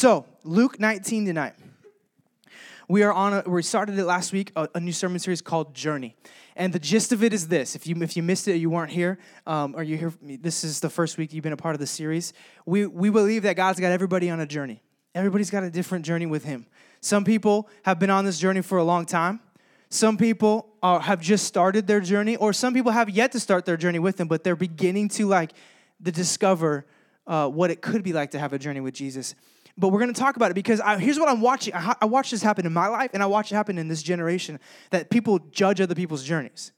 So, Luke 19 tonight. We are on a, we started it last week, a, a, new sermon series called Journey. And the gist of it is this if you, if you missed it, you weren't here, um, or you here, this is the first week you've been a part of the series. We, we believe that God's got everybody on a journey. Everybody's got a different journey with Him. Some people have been on this journey for a long time. Some people are, have just started their journey, or some people have yet to start their journey with Him, but they're beginning to like to discover uh, what it could be like to have a journey with Jesus. But we're going to talk about it because I, here's what I'm watching. I, I watch this happen in my life, and I watch it happen in this generation that people judge other people's journeys,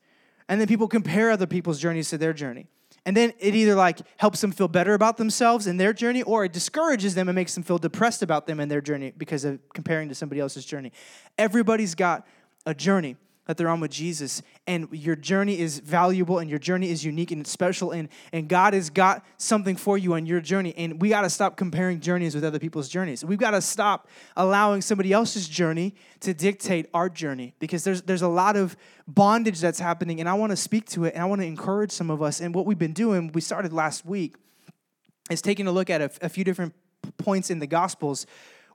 and then people compare other people's journeys to their journey. And then it either like helps them feel better about themselves and their journey, or it discourages them and makes them feel depressed about them and their journey because of comparing to somebody else's journey. Everybody's got a journey that they're on with Jesus. And your journey is valuable and your journey is unique and it's special. And, and God has got something for you on your journey. And we got to stop comparing journeys with other people's journeys. We've got to stop allowing somebody else's journey to dictate our journey because there's, there's a lot of bondage that's happening. And I want to speak to it and I want to encourage some of us. And what we've been doing, we started last week, is taking a look at a, a few different points in the Gospels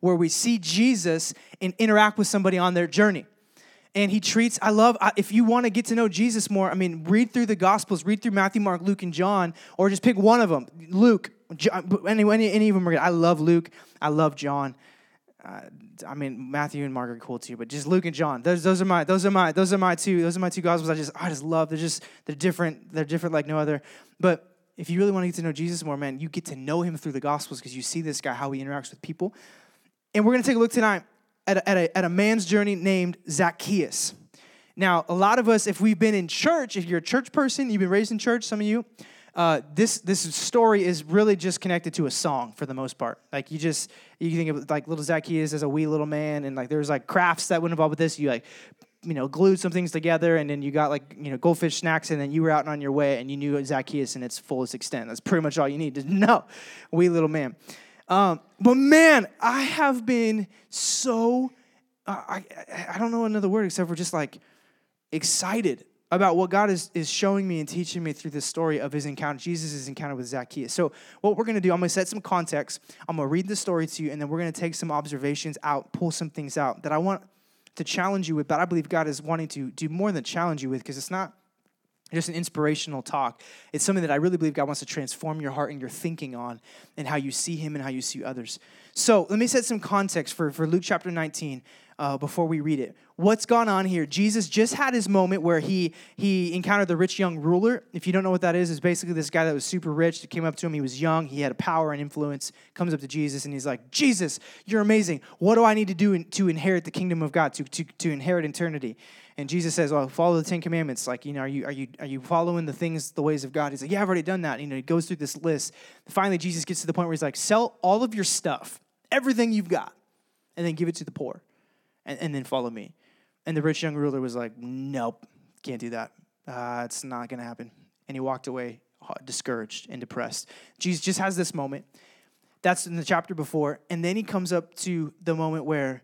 where we see Jesus and interact with somebody on their journey and he treats i love if you want to get to know jesus more i mean read through the gospels read through matthew mark luke and john or just pick one of them luke any, any, any of them are good. I love luke. I love john. Uh, i mean matthew and mark are cool too but just luke and john. Those, those are my those are my those are my two those are my two gospels i just i just love. They're just they're different they're different like no other. But if you really want to get to know jesus more man you get to know him through the gospels because you see this guy how he interacts with people. And we're going to take a look tonight at a, at, a, at a man's journey named Zacchaeus. Now, a lot of us, if we've been in church, if you're a church person, you've been raised in church, some of you, uh, this this story is really just connected to a song for the most part. Like you just you think of like little Zacchaeus as a wee little man, and like there's like crafts that went involved with this. You like you know glued some things together, and then you got like you know goldfish snacks, and then you were out on your way, and you knew Zacchaeus in its fullest extent. That's pretty much all you need to know, wee little man. Um, but man, I have been so, uh, I, I don't know another word except for just like excited about what God is, is showing me and teaching me through this story of his encounter, Jesus' encounter with Zacchaeus. So, what we're going to do, I'm going to set some context. I'm going to read the story to you, and then we're going to take some observations out, pull some things out that I want to challenge you with, but I believe God is wanting to do more than challenge you with because it's not just an inspirational talk. It's something that I really believe God wants to transform your heart and your thinking on and how you see Him and how you see others. So let me set some context for, for Luke chapter 19 uh, before we read it. What's gone on here? Jesus just had his moment where he he encountered the rich young ruler. If you don't know what that is, is basically this guy that was super rich that came up to him. He was young, he had a power and influence. Comes up to Jesus and he's like, "Jesus, you're amazing. What do I need to do to inherit the kingdom of God, to to, to inherit eternity?" And Jesus says, "Well, follow the Ten Commandments. Like, you know, are you are you are you following the things, the ways of God?" He's like, "Yeah, I've already done that." You know, he goes through this list. Finally, Jesus gets to the point where he's like, "Sell all of your stuff, everything you've got, and then give it to the poor." And, and then follow me. And the rich young ruler was like, nope, can't do that. Uh, it's not going to happen. And he walked away discouraged and depressed. Jesus just has this moment. That's in the chapter before. And then he comes up to the moment where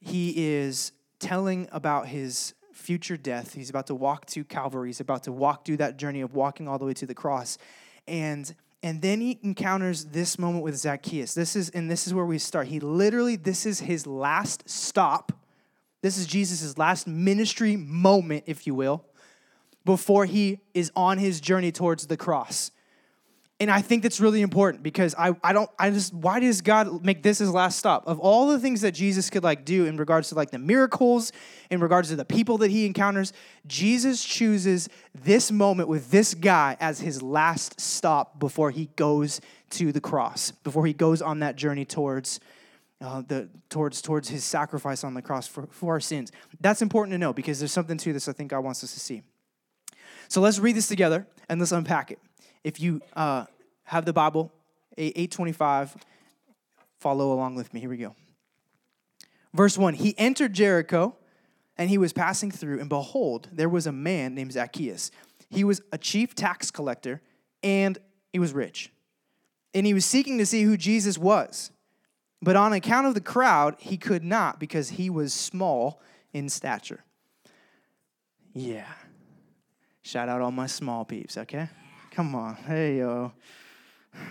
he is telling about his future death. He's about to walk to Calvary. He's about to walk through that journey of walking all the way to the cross. And and then he encounters this moment with Zacchaeus. This is, and this is where we start. He literally, this is his last stop. This is Jesus' last ministry moment, if you will, before he is on his journey towards the cross. And I think that's really important because I, I don't, I just, why does God make this his last stop? Of all the things that Jesus could like do in regards to like the miracles, in regards to the people that he encounters, Jesus chooses this moment with this guy as his last stop before he goes to the cross, before he goes on that journey towards uh, the towards towards his sacrifice on the cross for, for our sins. That's important to know because there's something to this I think God wants us to see. So let's read this together and let's unpack it. If you uh, have the Bible, 825, follow along with me. Here we go. Verse 1 He entered Jericho, and he was passing through, and behold, there was a man named Zacchaeus. He was a chief tax collector, and he was rich. And he was seeking to see who Jesus was. But on account of the crowd, he could not because he was small in stature. Yeah. Shout out all my small peeps, okay? Come on. Hey, yo.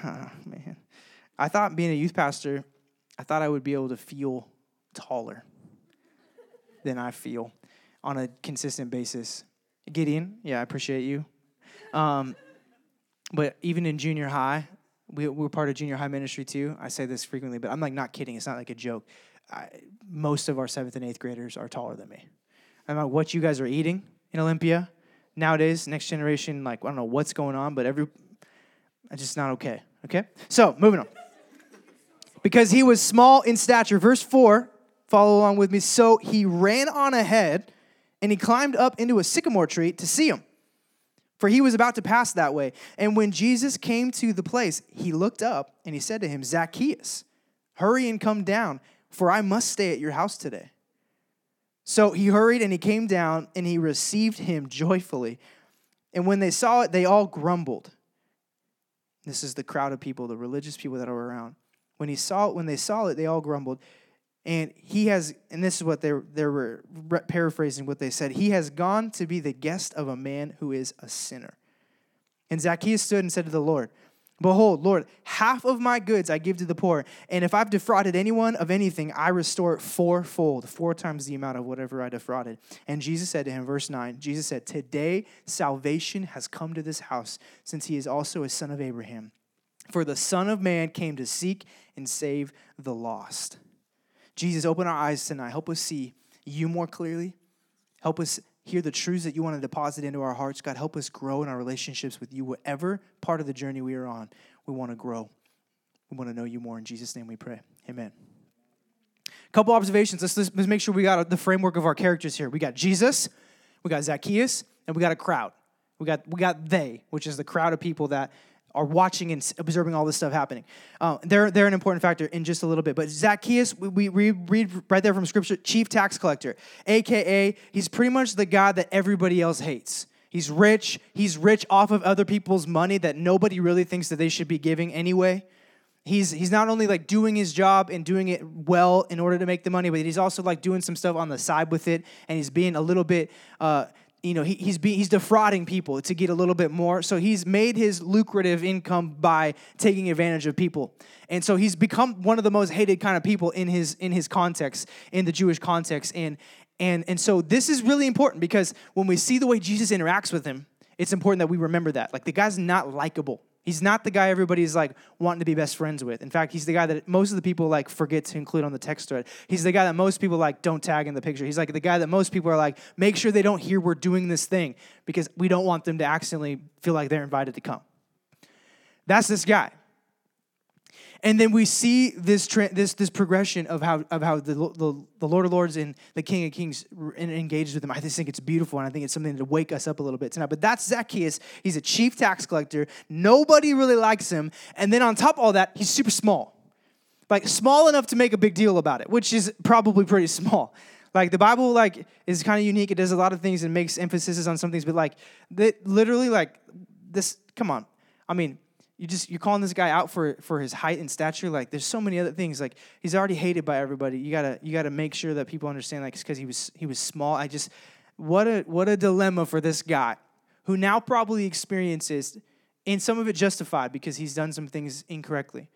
Oh, man. I thought being a youth pastor I thought I would be able to feel taller than I feel on a consistent basis. Gideon, yeah, I appreciate you. Um, but even in junior high, we, we're part of junior high ministry too. I say this frequently, but I'm like not kidding. It's not like a joke. I, most of our seventh and eighth graders are taller than me. I don't know what you guys are eating in Olympia nowadays. Next generation, like I don't know what's going on, but every, it's just not okay. Okay, so moving on. Because he was small in stature. Verse four. Follow along with me. So he ran on ahead, and he climbed up into a sycamore tree to see him for he was about to pass that way. And when Jesus came to the place, he looked up and he said to him, Zacchaeus, hurry and come down, for I must stay at your house today. So he hurried and he came down and he received him joyfully. And when they saw it, they all grumbled. This is the crowd of people, the religious people that are around. When he saw it, when they saw it, they all grumbled. And he has, and this is what they they were paraphrasing what they said. He has gone to be the guest of a man who is a sinner. And Zacchaeus stood and said to the Lord, Behold, Lord, half of my goods I give to the poor, and if I've defrauded anyone of anything, I restore it fourfold, four times the amount of whatever I defrauded. And Jesus said to him, verse 9, Jesus said, Today salvation has come to this house, since he is also a son of Abraham. For the Son of Man came to seek and save the lost. Jesus, open our eyes tonight. Help us see you more clearly. Help us hear the truths that you want to deposit into our hearts. God, help us grow in our relationships with you. Whatever part of the journey we are on, we want to grow. We want to know you more. In Jesus' name we pray. Amen. A Couple observations. Let's, let's, make sure we got the framework of our characters here. We got Jesus, we got Zacchaeus, and we got a crowd. We got we got they, which is the crowd of people that are watching and observing all this stuff happening. Uh, they're, they're an important factor in just a little bit. But Zacchaeus, we, we read right there from Scripture, chief tax collector, AKA, he's pretty much the guy that everybody else hates. He's rich. He's rich off of other people's money that nobody really thinks that they should be giving anyway. He's, he's not only like doing his job and doing it well in order to make the money, but he's also like doing some stuff on the side with it. And he's being a little bit uh, you know, he, he's, be, he's defrauding people to get a little bit more. So he's made his lucrative income by taking advantage of people. And so he's become one of the most hated kind of people in his, in his context, in the Jewish context. And, and, and so this is really important because when we see the way Jesus interacts with him, it's important that we remember that. Like the guy's not likable. He's not the guy everybody's like wanting to be best friends with. In fact, he's the guy that most of the people like forget to include on the text thread. He's the guy that most people like don't tag in the picture. He's like the guy that most people are like, make sure they don't hear we're doing this thing because we don't want them to accidentally feel like they're invited to come. That's this guy. And then we see this this this progression of how of how the, the, the Lord of Lords and the King of Kings engages with him. I just think it's beautiful, and I think it's something to wake us up a little bit tonight. But that's Zacchaeus. He's a chief tax collector. Nobody really likes him, and then on top of all that, he's super small, like small enough to make a big deal about it, which is probably pretty small. Like the Bible, like is kind of unique. It does a lot of things and makes emphasis on some things, but like that literally, like this. Come on, I mean you just you're calling this guy out for for his height and stature. Like there's so many other things. Like he's already hated by everybody. You gotta you gotta make sure that people understand like it's because he was he was small. I just what a what a dilemma for this guy who now probably experiences and some of it justified because he's done some things incorrectly.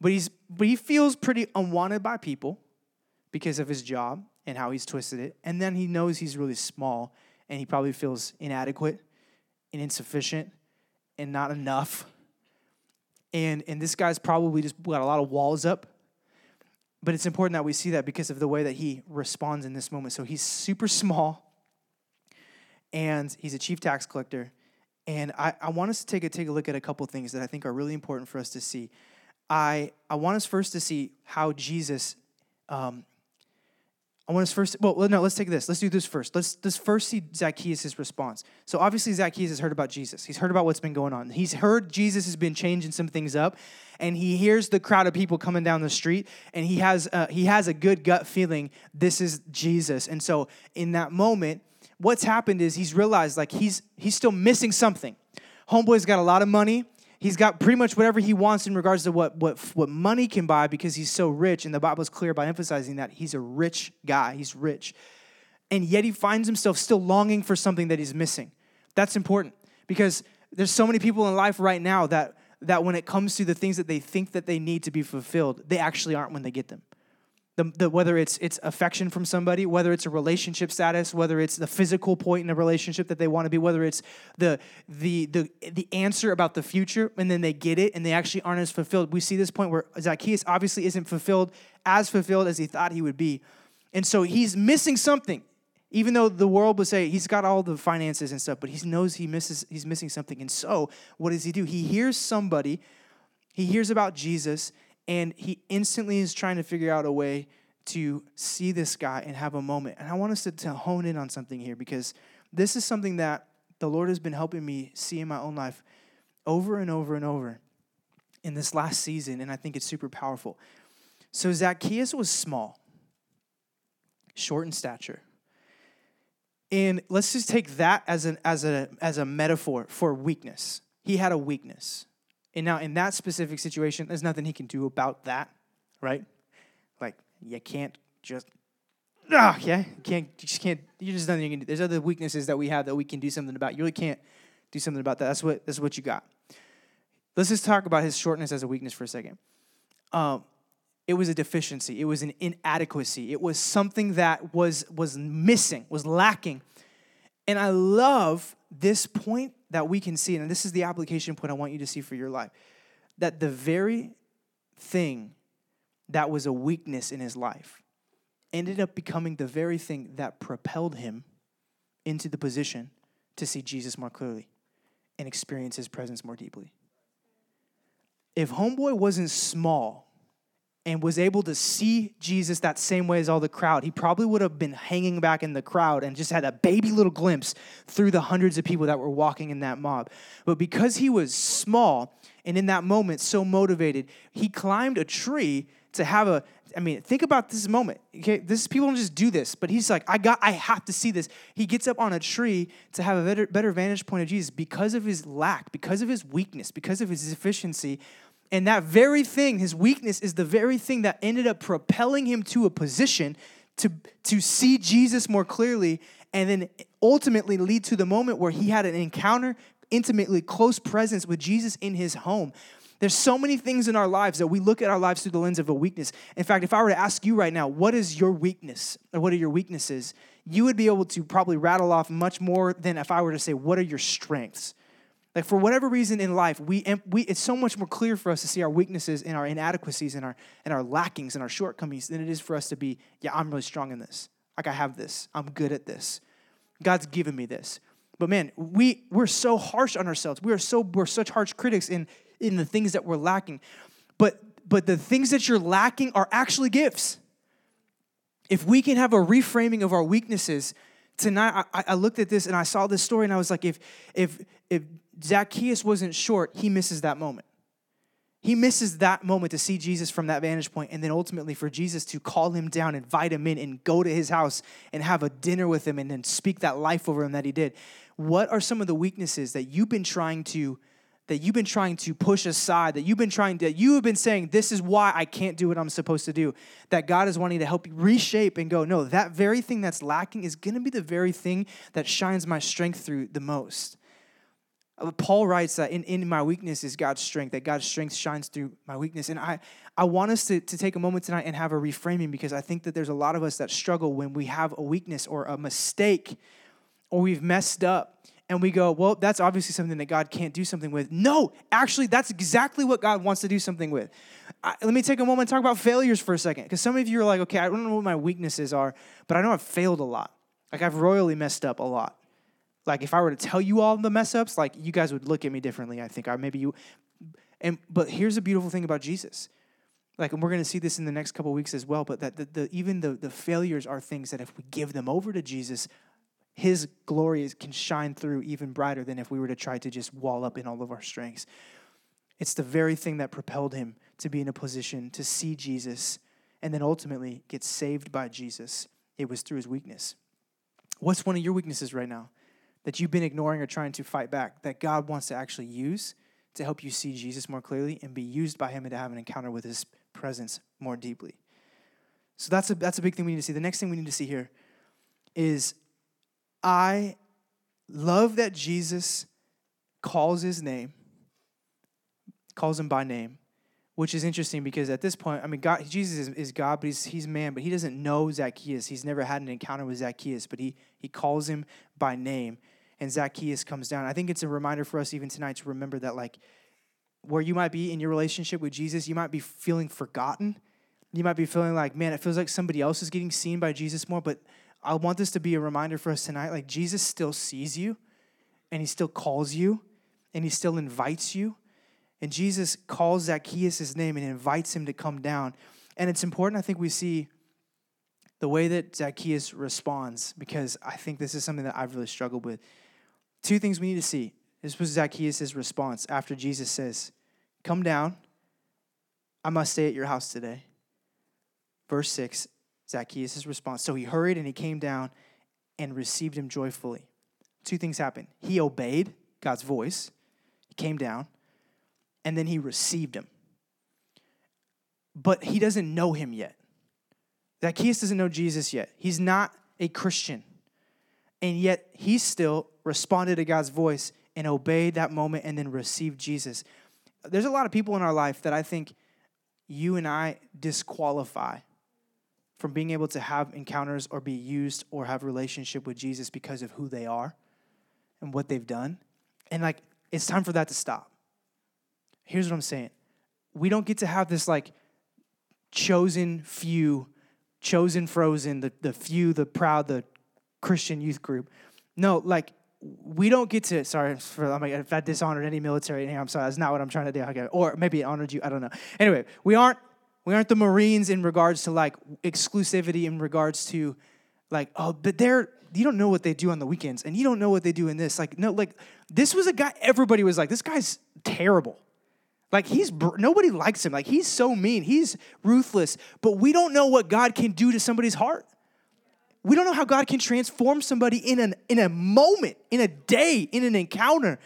But he's but he feels pretty unwanted by people because of his job and how he's twisted it. And then he knows he's really small and he probably feels inadequate and insufficient and not enough and and this guy's probably just got a lot of walls up. But it's important that we see that because of the way that he responds in this moment. So he's super small and he's a chief tax collector. And i, I want us to take a take a look at a couple things that i think are really important for us to see. I i want us first to see how jesus um, I want us first. Well, no, let's take this. Let's do this first. Let's let's first see Zacchaeus' response. So obviously Zacchaeus has heard about Jesus. He's heard about what's been going on. He's heard Jesus has been changing some things up, and he hears the crowd of people coming down the street, and he has uh, he has a good gut feeling this is Jesus. And so in that moment, what's happened is he's realized like he's he's still missing something. Homeboy's got a lot of money he's got pretty much whatever he wants in regards to what, what, what money can buy because he's so rich. And the Bible is clear by emphasizing that he's a rich guy, he's rich. And yet he finds himself still longing for something that he's missing. That's important because there's so many people in life right now that that when it comes to the things that they think that they need to be fulfilled, they actually aren't when they get them. The, the, whether it's it's affection from somebody, whether it's a relationship status, whether it's the physical point in a relationship that they want to be, whether it's the the the the answer about the future, and then they get it and they actually aren't as fulfilled. We see this point where Zacchaeus obviously isn't fulfilled as fulfilled as he thought he would be, and so he's missing something. Even though the world would say he's got all the finances and stuff, but he knows he misses he's missing something. And so what does he do? He hears somebody, he hears about Jesus, and he instantly is trying to figure out a way to see this guy and have a moment. And I want us to, to hone in on something here because this is something that the Lord has been helping me see in my own life over and over and over in this last season, and I think it's super powerful. So Zacchaeus was small, short in stature. And let's just take that as an as a as a metaphor for weakness. He had a weakness. And now in that specific situation, there's nothing he can do about that, right? Like you can't just ah, yeah, you can't you just can't you just nothing you can do. There's other weaknesses that we have that we can do something about. You really can't do something about that. That's what that's what you got. Let's just talk about his shortness as a weakness for a second. Um, it was a deficiency. It was an inadequacy. It was something that was was missing, was lacking. And I love this point that we can see, and this is the application point I want you to see for your life. That the very thing that was a weakness in his life ended up becoming the very thing that propelled him into the position to see Jesus more clearly and experience his presence more deeply. If Homeboy wasn't small and was able to see Jesus that same way as all the crowd, he probably would have been hanging back in the crowd and just had a baby little glimpse through the hundreds of people that were walking in that mob. But because he was small and in that moment so motivated, he climbed a tree to have a I mean, think about this moment. Okay, this people don't just do this, but he's like, I got, I have to see this. He gets up on a tree to have a better, better vantage point of Jesus because of his lack, because of his weakness, because of his deficiency. And that very thing, his weakness, is the very thing that ended up propelling him to a position to, to see Jesus more clearly and then ultimately lead to the moment where he had an encounter, intimately close presence with Jesus in his home. There's so many things in our lives that we look at our lives through the lens of a weakness. In fact, if I were to ask you right now, what is your weakness or what are your weaknesses, you would be able to probably rattle off much more than if I were to say, what are your strengths? Like for whatever reason in life, we, we it's so much more clear for us to see our weaknesses and our inadequacies and our and our lackings and our shortcomings than it is for us to be, yeah, I'm really strong in this. Like I have this. I'm good at this. God's given me this. But man, we we're so harsh on ourselves. We are so we're such harsh critics in in the things that we're lacking. But but the things that you're lacking are actually gifts. If we can have a reframing of our weaknesses, tonight I, I looked at this and I saw this story and I was like, if if if Zacchaeus wasn't short, he misses that moment. He misses that moment to see Jesus from that vantage point, and then ultimately for Jesus to call him down, invite him in, and go to his house and have a dinner with him and then speak that life over him that he did. What are some of the weaknesses that you've been trying to that you've been trying to push aside, that you've been trying to, you have been saying, this is why I can't do what I'm supposed to do, that God is wanting to help you reshape and go, no, that very thing that's lacking is gonna be the very thing that shines my strength through the most. Uh, Paul writes that in, in my weakness is God's strength, that God's strength shines through my weakness. And I, I want us to, to take a moment tonight and have a reframing because I think that there's a lot of us that struggle when we have a weakness or a mistake or we've messed up and we go, well, that's obviously something that God can't do something with. No, actually, that's exactly what God wants to do something with. I, let me take a moment and talk about failures for a second because some of you are like, okay, I don't know what my weaknesses are, but I know I've failed a lot. Like I've royally messed up a lot. Like if I were to tell you all the mess ups, like you guys would look at me differently. I think, or maybe you. And but here's a beautiful thing about Jesus, like, and we're going to see this in the next couple weeks as well. But that the, the even the the failures are things that if we give them over to Jesus, His glory can shine through even brighter than if we were to try to just wall up in all of our strengths. It's the very thing that propelled him to be in a position to see Jesus and then ultimately get saved by Jesus. It was through his weakness. What's one of your weaknesses right now? That you've been ignoring or trying to fight back that God wants to actually use to help you see Jesus more clearly and be used by Him and to have an encounter with His presence more deeply. So that's a, that's a big thing we need to see. The next thing we need to see here is I love that Jesus calls His name, calls him by name, which is interesting because at this point, I mean, God, Jesus is, is God, but he's, he's man, but he doesn't know Zacchaeus. He's never had an encounter with Zacchaeus, but he, he calls him by name, and Zacchaeus comes down. I think it's a reminder for us even tonight to remember that, like, where you might be in your relationship with Jesus, you might be feeling forgotten. You might be feeling like, man, it feels like somebody else is getting seen by Jesus more, but I want this to be a reminder for us tonight. Like, Jesus still sees you, and he still calls you, and he still invites you and Jesus calls Zacchaeus name and invites him to come down. And it's important, I think, we see the way that Zacchaeus responds because I think this is something that I've really struggled with. Two things we need to see. This was Zacchaeus' response after Jesus says, Come down. I must stay at your house today. Verse 6, Zacchaeus' response. So he hurried and he came down and received him joyfully. Two things happened. He obeyed God's voice, he came down, and then he received him. But he doesn't know him yet. Zacchaeus doesn't know Jesus yet. He's not a Christian. And yet he still responded to God's voice and obeyed that moment and then received Jesus. There's a lot of people in our life that I think you and I disqualify from being able to have encounters or be used or have relationship with Jesus because of who they are and what they've done. And like it's time for that to stop here's what I'm saying. We don't get to have this like chosen few, chosen frozen, the, the few, the proud, the Christian youth group. No, like we don't get to sorry for if I dishonored any military here, I'm sorry, that's not what I'm trying to do. Okay. Or maybe it honored you, I don't know. Anyway, we aren't we aren't the Marines in regards to like exclusivity in regards to like, oh, but they're you don't know what they do on the weekends and you don't know what they do in this. Like, no, like this was a guy, everybody was like, this guy's terrible. Like he's nobody likes him. Like he's so mean. He's ruthless. But we don't know what God can do to somebody's heart. We don't know how God can transform somebody in an in a moment, in a day, in an encounter.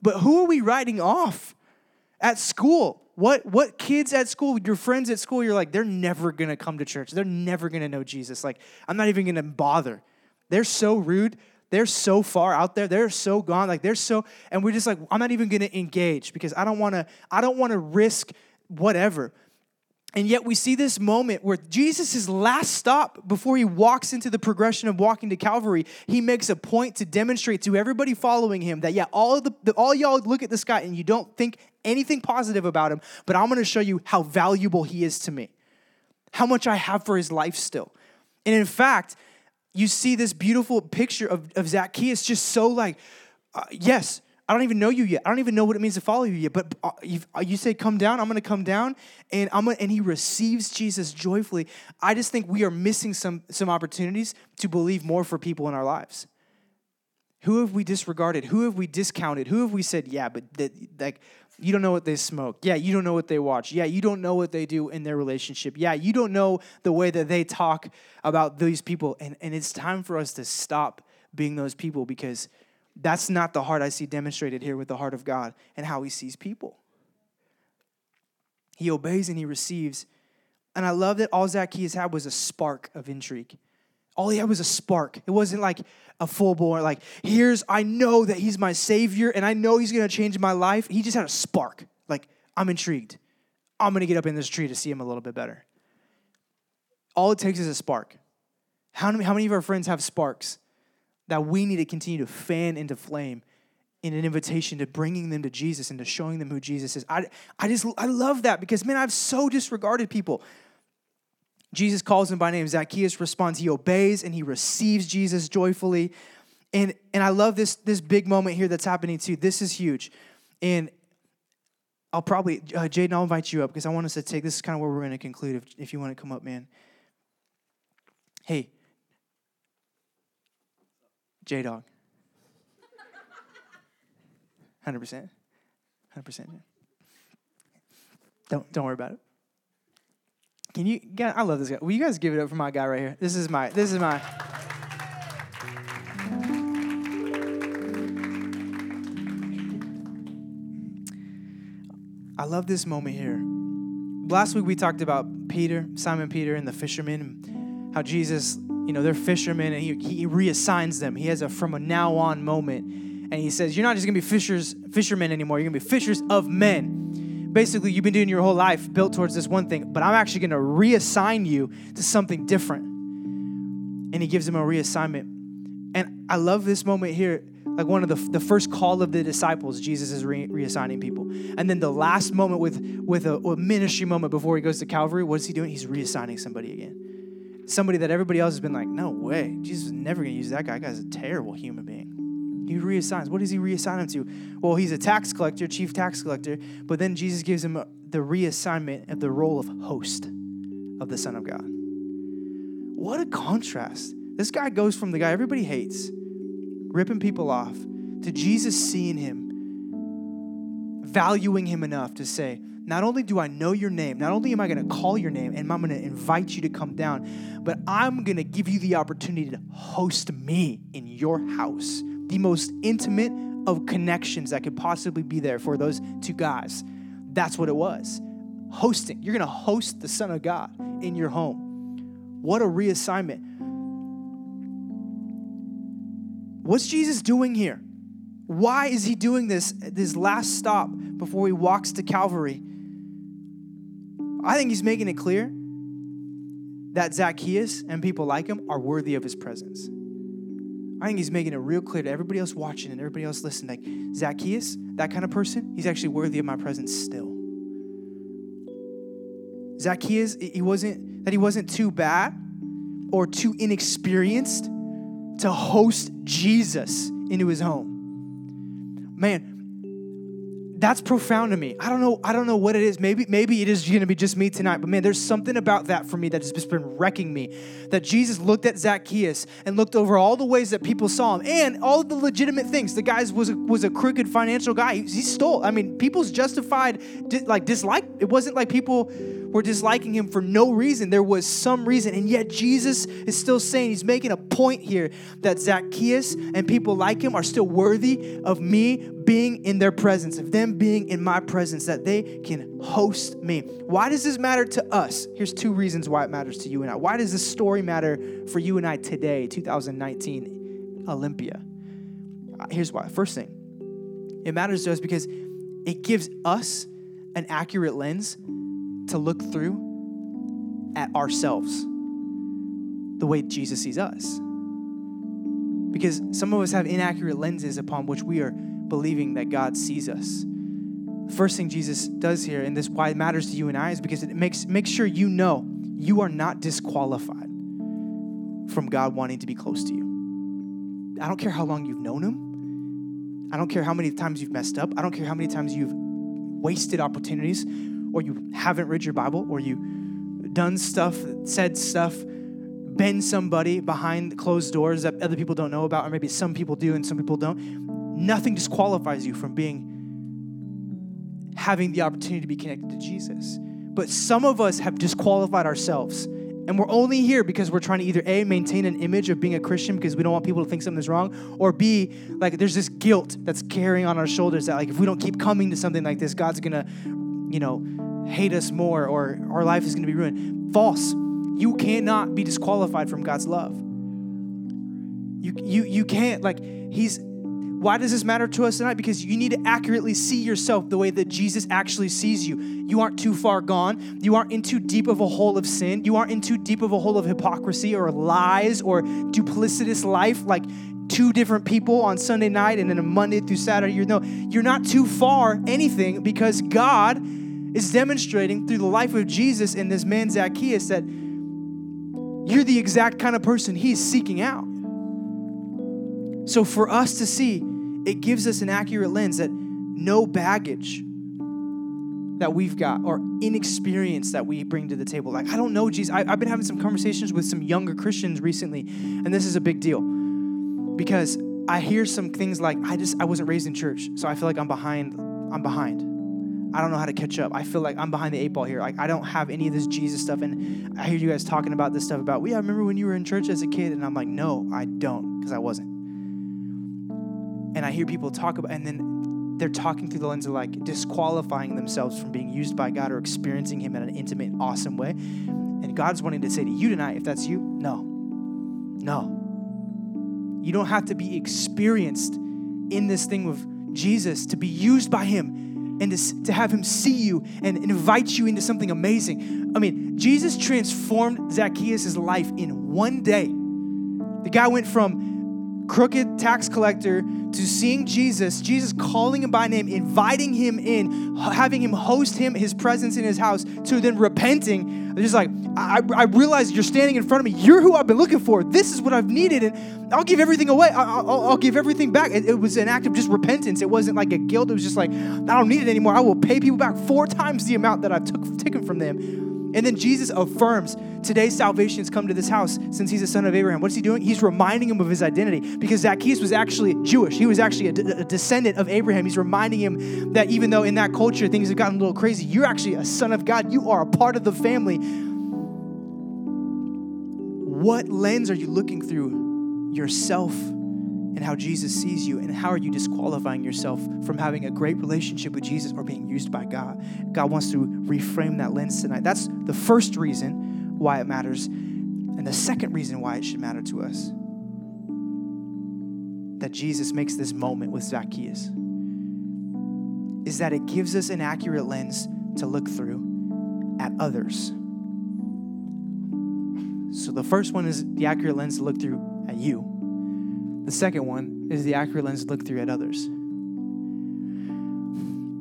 But who are we writing off at school? What what kids at school, your friends at school, you're like, they're never gonna come to church. They're never gonna know Jesus. Like, I'm not even gonna bother. They're so rude. They're so far out there. They're so gone. Like they're so, and we're just like, I'm not even gonna engage because I don't wanna, I don't wanna risk whatever. And yet we see this moment where Jesus' last stop before he walks into the progression of walking to Calvary, he makes a point to demonstrate to everybody following him that yeah, all the, the all y'all look at this guy and you don't think anything positive about him, but I'm gonna show you how valuable he is to me, how much I have for his life still. And in fact, you see this beautiful picture of, of Zacchaeus just so like, uh, yes, I don't even know you yet. I don't even know what it means to follow you yet. But uh, uh you say, come down, I'm going to come down. And, I'm gonna, and he receives Jesus joyfully. I just think we are missing some, some opportunities to believe more for people in our lives. Who have we disregarded? Who have we discounted? Who have we said, yeah, but that, like, you don't know what they smoke. Yeah, you don't know what they watch. Yeah, you don't know what they do in their relationship. Yeah, you don't know the way that they talk about these people. And, and it's time for us to stop being those people because that's not the heart I see demonstrated here with the heart of God and how he sees people. He obeys and he receives. And I love that all Zacchaeus had was a spark of intrigue. All he had was a spark. It wasn't like a full bore, like, here's, I know that he's my savior and I know he's gonna change my life. He just had a spark. Like, I'm intrigued. I'm gonna get up in this tree to see him a little bit better. All it takes is a spark. How many, how many of our friends have sparks that we need to continue to fan into flame in an invitation to bringing them to Jesus and to showing them who Jesus is? I, I just, I love that because, man, I've so disregarded people. Jesus calls him by name. Zacchaeus responds, he obeys and he receives Jesus joyfully. And, and I love this, this big moment here that's happening too. This is huge. And I'll probably, uh, Jaden, I'll invite you up because I want us to take this is kind of where we're going to conclude if, if you want to come up, man. Hey, J Dog. 100%. 100%. Don't, don't worry about it. Can you? I love this guy. Will you guys give it up for my guy right here? This is my. This is my. I love this moment here. Last week we talked about Peter, Simon Peter, and the fishermen, and how Jesus, you know, they're fishermen, and he, he reassigns them. He has a from a now on moment, and he says, "You're not just gonna be fishers, fishermen anymore. You're gonna be fishers of men." basically you've been doing your whole life built towards this one thing, but I'm actually to reassign you to something different. And he gives him a reassignment. And I love this moment here. Like one of the, the first call of the disciples, Jesus is re- reassigning people. And then the last moment with, with a, a ministry moment before he goes to Calvary, what is he doing? He's reassigning somebody again. Somebody that everybody else has been like, no way. Jesus is never going to use that guy. That guy's a terrible human being. He reassigns. What does he reassign him to? Well, he's a tax collector, chief tax collector, but then Jesus gives him the reassignment of the role of host of the Son of God. What a contrast. This guy goes from the guy everybody hates, ripping people off, to Jesus seeing him, valuing him enough to say, not only do I know your name, not only am I going to call your name and I'm going to invite you to come down, but I'm going to give you the opportunity to host me in your house the most intimate of connections that could possibly be there for those two guys. That's what it was. Hosting. You're going to host the Son of God in your home. What a reassignment. What's Jesus doing here? Why is he doing this this last stop before he walks to Calvary? I think he's making it clear that Zacchaeus and people like him are worthy of his presence. I think he's making it real clear to everybody else watching and everybody else listening. Like Zacchaeus, that kind of person, he's actually worthy of my presence still. Zacchaeus, he wasn't that he wasn't too bad or too inexperienced to host Jesus into his home. Man, that's profound to me. I don't know. I don't know what it is. Maybe maybe it is going to be just me tonight. But man, there's something about that for me that has just been wrecking me. That Jesus looked at Zacchaeus and looked over all the ways that people saw him and all the legitimate things. The guy was a, was a crooked financial guy. He, he stole. I mean, people's justified like dislike. It wasn't like people were disliking him for no reason. There was some reason. And yet Jesus is still saying, he's making a point here that Zacchaeus and people like him are still worthy of me being in their presence, of them being in my presence, that they can host me. Why does this matter to us? Here's two reasons why it matters to you and I. Why does this story matter for you and I today, 2019, Olympia? Here's why. First thing, it matters to us because it gives us an accurate lens to look through at ourselves the way Jesus sees us. Because some of us have inaccurate lenses upon which we are believing that God sees us. The first thing Jesus does here, and this why it matters to you and I, is because it makes make sure you know you are not disqualified from God wanting to be close to you. I don't care how long you've known Him. I don't care how many times you've messed up. I don't care how many times you've wasted opportunities or you haven't read your Bible, or you done stuff, said stuff, been somebody behind closed doors that other people don't know about, or maybe some people do and some people don't, nothing disqualifies you from being having the opportunity to be connected to Jesus. But some of us have disqualified ourselves. And we're only here because we're trying to either A, maintain an image of being a Christian because we don't want people to think something's wrong, or B, like there's this guilt that's carrying on our shoulders that like if we don't keep coming to something like this, God's gonna, you know, hate us more or our life is going to be ruined. False. You cannot be disqualified from God's love. You, you, you can't, like, He's, why does this matter to us tonight? Because you need to accurately see yourself the way that Jesus actually sees you. You aren't too far gone. You aren't in too deep of a hole of sin. You aren't in too deep of a hole of hypocrisy or lies or duplicitous life like two different people on Sunday night and then a Monday through Saturday. You're no, you're not too far anything because God is demonstrating through the life of Jesus and this man Zacchaeus that you're the exact kind of person he's seeking out. So for us to see, it gives us an accurate lens that no baggage that we've got or inexperience that we bring to the table. Like, I don't know, Jesus. I, have been having some conversations with some younger Christians recently, and this is a big deal because I hear some things like, I just, I wasn't raised in church, so I feel like I'm behind, I'm behind. I don't know how to catch up. I feel like I'm behind the eight ball here. Like I don't have any of this Jesus stuff. And I hear you guys talking about this stuff about, well, yeah, I remember when you were in church as a kid. And I'm like, no, I don't, because I wasn't. And I hear people talk about, and then they're talking through the lens of like disqualifying themselves from being used by God or experiencing Him in an intimate, awesome way. And God's wanting to say to you tonight, if that's you, no, no. You don't have to be experienced in this thing with Jesus to be used by Him and to, to have him see you and invite you into something amazing. I mean, Jesus transformed Zacchaeus' life in one day. The guy went from crooked tax collector to seeing Jesus, Jesus calling him by name, inviting him in, having him host him, his presence in his house, to then repenting. Just like, I, I realize you're standing in front of me. You're who I've been looking for. This is what I've needed, and I'll give everything away. I, will I'll give everything back. It, it was an act of just repentance. It wasn't like a guilt. It was just like, I don't need it anymore. I will pay people back four times the amount that I've took, taken from them and then Jesus affirms today's salvation has come to this house since he's a son of Abraham. What's he doing? He's reminding him of his identity because Zacchaeus was actually Jewish. He was actually a, d- a descendant of Abraham. He's reminding him that even though in that culture things have gotten a little crazy, you're actually a son of God. You are a part of the family. What lens are you looking through yourself and how Jesus sees you, and how are you disqualifying yourself from having a great relationship with Jesus or being used by God? God wants to reframe that lens tonight. That's the first reason why it matters. And the second reason why it should matter to us that Jesus makes this moment with Zacchaeus is that it gives us an accurate lens to look through at others. So the first one is the accurate lens to look through at you. The second one is the accurate lens look through at others.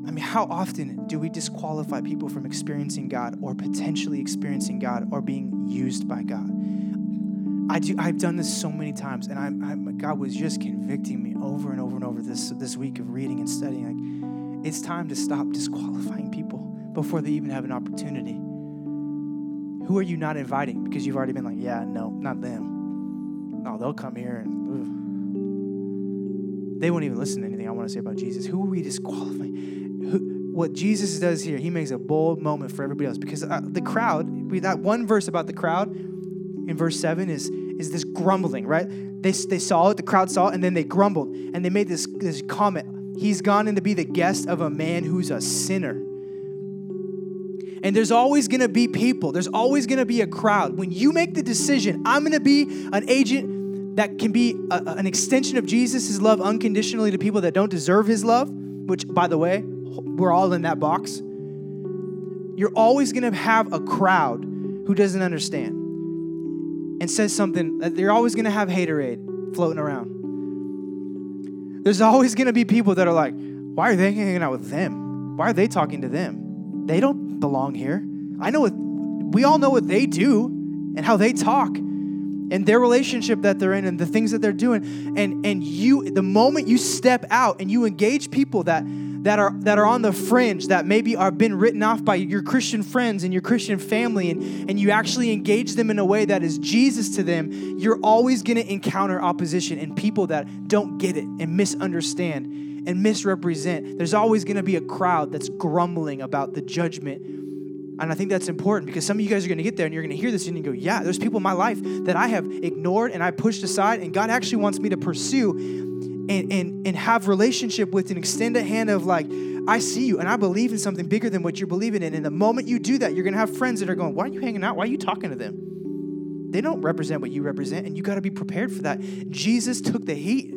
I mean, how often do we disqualify people from experiencing God or potentially experiencing God or being used by God? I do, I've done this so many times, and I'm, I'm, God was just convicting me over and over and over this, this week of reading and studying. Like, it's time to stop disqualifying people before they even have an opportunity. Who are you not inviting because you've already been like, yeah, no, not them. No, they'll come here and they won't even listen to anything I want to say about Jesus. Who are we disqualifying? Who, what Jesus does here, he makes a bold moment for everybody else because uh, the crowd, that one verse about the crowd in verse 7 is, is this grumbling, right? They, they saw it, the crowd saw it, and then they grumbled and they made this, this comment. He's gone in to be the guest of a man who's a sinner. And there's always gonna be people, there's always gonna be a crowd. When you make the decision, I'm gonna be an agent that can be a, an extension of Jesus' love unconditionally to people that don't deserve his love, which, by the way, we're all in that box. You're always going to have a crowd who doesn't understand and says something that they're always going to have haterade floating around. There's always going to be people that are like, why are they hanging out with them? Why are they talking to them? They don't belong here. I know what, we all know what they do and how they talk and their relationship that they're in and the things that they're doing and and you the moment you step out and you engage people that that are that are on the fringe that maybe are been written off by your Christian friends and your Christian family and, and you actually engage them in a way that is Jesus to them, you're always gonna encounter opposition and people that don't get it and misunderstand and misrepresent. There's always gonna be a crowd that's grumbling about the judgment and I think that's important because some of you guys are going to get there and you're going to hear this and you go, yeah, there's people in my life that I have ignored and I pushed aside, and God actually wants me to pursue and, and, and have relationship with and extend a hand of like, I see you and I believe in something bigger than what you're believing in. And the moment you do that, you're going to have friends that are going, why are you hanging out? Why are you talking to them? They don't represent what you represent, and you got to be prepared for that. Jesus took the heat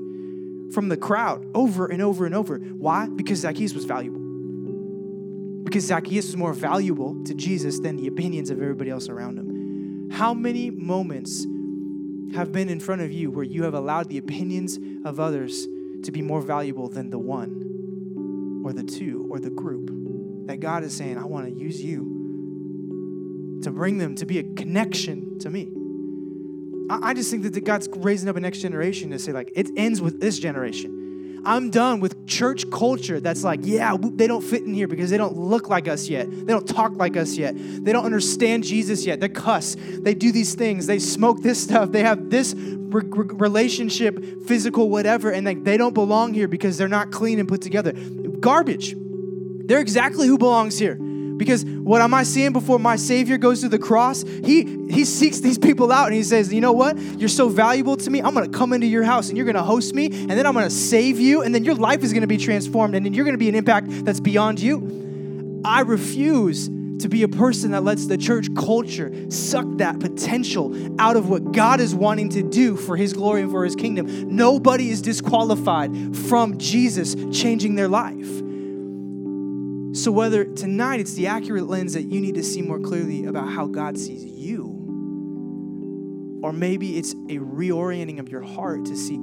from the crowd over and over and over. Why? Because Zacchaeus was valuable because Zacchaeus was more valuable to Jesus than the opinions of everybody else around him. How many moments have been in front of you where you have allowed the opinions of others to be more valuable than the one or the two or the group? That God is saying, I want to use you to bring them to be a connection to me. I just think that God's raising up a next generation to say, like, it ends with this generation. I'm done with church culture that's like, yeah, they don't fit in here because they don't look like us yet. They don't talk like us yet. They don't understand Jesus yet. They cuss. They do these things. They smoke this stuff. They have this re- relationship, physical, whatever, and they, they don't belong here because they're not clean and put together. Garbage. They're exactly who belongs here. Because what am I seeing before my Savior goes to the cross? He he seeks these people out and he says, you know what? You're so valuable to me. I'm gonna come into your house and you're gonna host me, and then I'm gonna save you, and then your life is gonna be transformed, and then you're gonna be an impact that's beyond you. I refuse to be a person that lets the church culture suck that potential out of what God is wanting to do for His glory and for His kingdom. Nobody is disqualified from Jesus changing their life. So, whether tonight it's the accurate lens that you need to see more clearly about how God sees you, or maybe it's a reorienting of your heart to see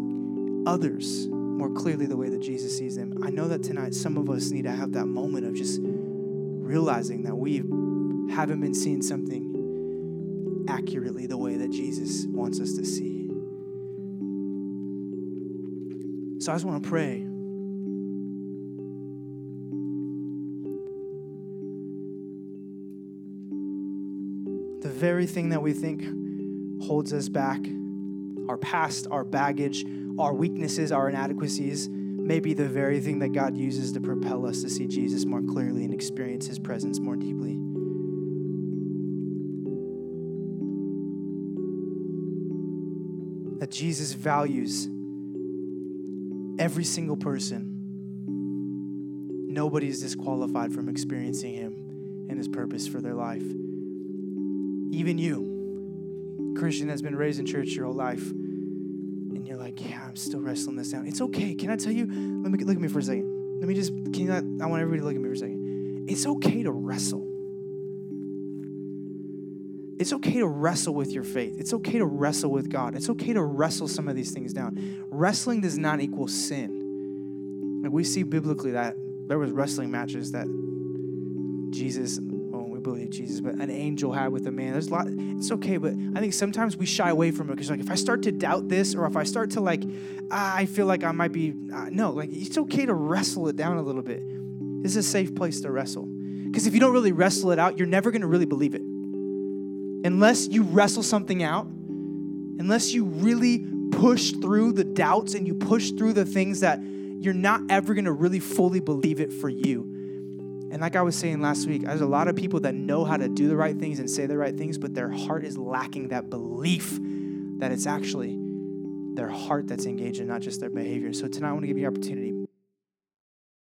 others more clearly the way that Jesus sees them. I know that tonight some of us need to have that moment of just realizing that we haven't been seeing something accurately the way that Jesus wants us to see. So I just want to pray. Very thing that we think holds us back, our past, our baggage, our weaknesses, our inadequacies, may be the very thing that God uses to propel us to see Jesus more clearly and experience his presence more deeply. That Jesus values every single person. Nobody is disqualified from experiencing him and his purpose for their life. Even you, Christian, that's been raised in church your whole life and you're like, yeah, I'm still wrestling this down. It's okay. Can I tell you? Let me look at me for a second. Let me just. Can you? Not, I want everybody to look at me for a second. It's okay to wrestle. It's okay to wrestle with your faith. It's okay to wrestle with God. It's okay to wrestle some of these things down. Wrestling does not equal sin. Like we see biblically that there was wrestling matches that Jesus believe Jesus, but an angel had with a man. There's a lot. It's okay, but I think sometimes we shy away from it because like if I start to doubt this, or if I start to like, ah, I feel like I might be uh, no. Like it's okay to wrestle it down a little bit. This is a safe place to wrestle because if you don't really wrestle it out, you're never going to really believe it unless you wrestle something out. Unless you really push through the doubts and you push through the things that you're not ever going to really fully believe it for you and like I was saying last week, there's a lot of people that know how to do the right things and say the right things, but their heart is lacking that belief that it's actually their heart that's engaged and not just their behavior. So tonight I want to give you the opportunity